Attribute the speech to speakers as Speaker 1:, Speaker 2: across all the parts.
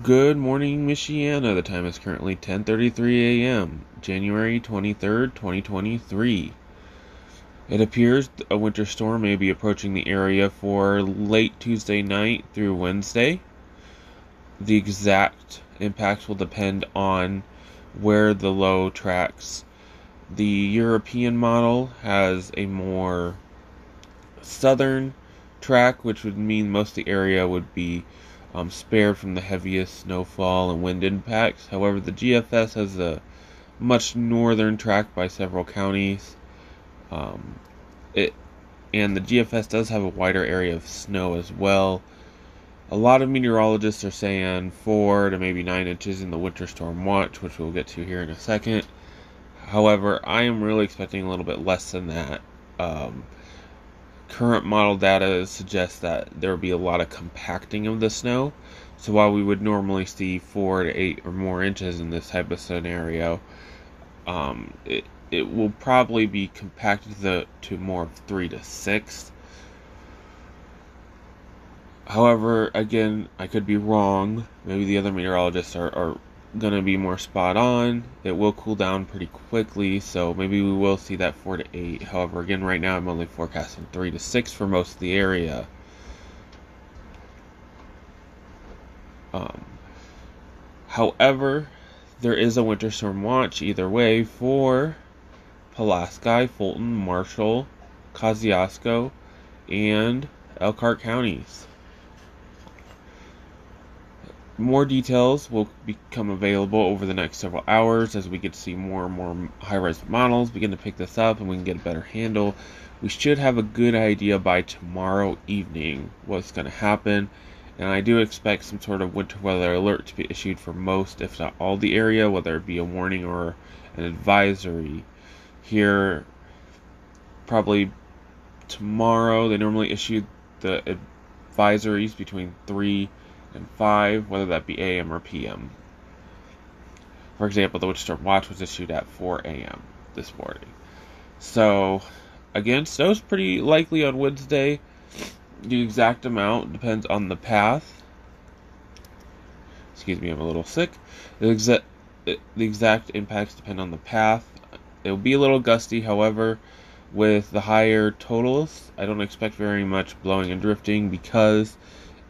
Speaker 1: Good morning, Michiana. The time is currently 10:33 a.m., January 23rd, 2023. It appears a winter storm may be approaching the area for late Tuesday night through Wednesday. The exact impacts will depend on where the low tracks. The European model has a more southern track, which would mean most of the area would be um, spared from the heaviest snowfall and wind impacts. However, the GFS has a much northern track by several counties. Um, it and the GFS does have a wider area of snow as well. A lot of meteorologists are saying four to maybe nine inches in the winter storm watch, which we'll get to here in a second. However, I am really expecting a little bit less than that. Um, current model data suggests that there will be a lot of compacting of the snow. So while we would normally see four to eight or more inches in this type of scenario, um, it it will probably be compacted to, to more of three to six. However, again, I could be wrong. Maybe the other meteorologists are, are going to be more spot on. It will cool down pretty quickly, so maybe we will see that 4 to 8. However, again, right now I'm only forecasting 3 to 6 for most of the area. Um, however, there is a winter storm watch either way for Pulaski, Fulton, Marshall, Kosciusko, and Elkhart counties. More details will become available over the next several hours as we get to see more and more high res models begin to pick this up and we can get a better handle. We should have a good idea by tomorrow evening what's going to happen. And I do expect some sort of winter weather alert to be issued for most, if not all, the area, whether it be a warning or an advisory. Here, probably tomorrow, they normally issue the advisories between 3 and 5, whether that be AM or PM. For example, the winter storm watch was issued at 4 a.m. this morning. So, again, snow's pretty likely on Wednesday. The exact amount depends on the path. Excuse me, I'm a little sick. The exact, the exact impacts depend on the path. It will be a little gusty, however, with the higher totals, I don't expect very much blowing and drifting because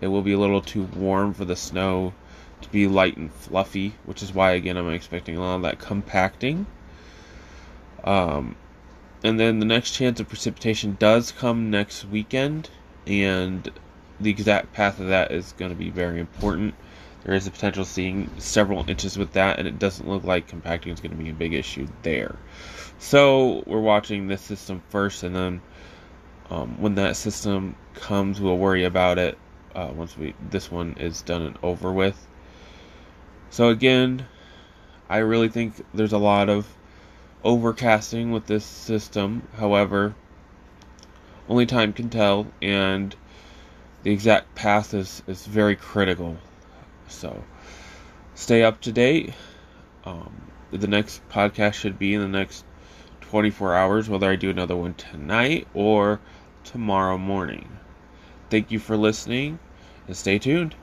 Speaker 1: it will be a little too warm for the snow to be light and fluffy, which is why, again, I'm expecting a lot of that compacting. Um, and then the next chance of precipitation does come next weekend, and the exact path of that is going to be very important. There is a potential seeing several inches with that, and it doesn't look like compacting is going to be a big issue there. So we're watching this system first, and then um, when that system comes, we'll worry about it uh, once we this one is done and over with. So again, I really think there's a lot of overcasting with this system. However, only time can tell, and the exact path is, is very critical. So stay up to date. Um, the next podcast should be in the next 24 hours, whether I do another one tonight or tomorrow morning. Thank you for listening and stay tuned.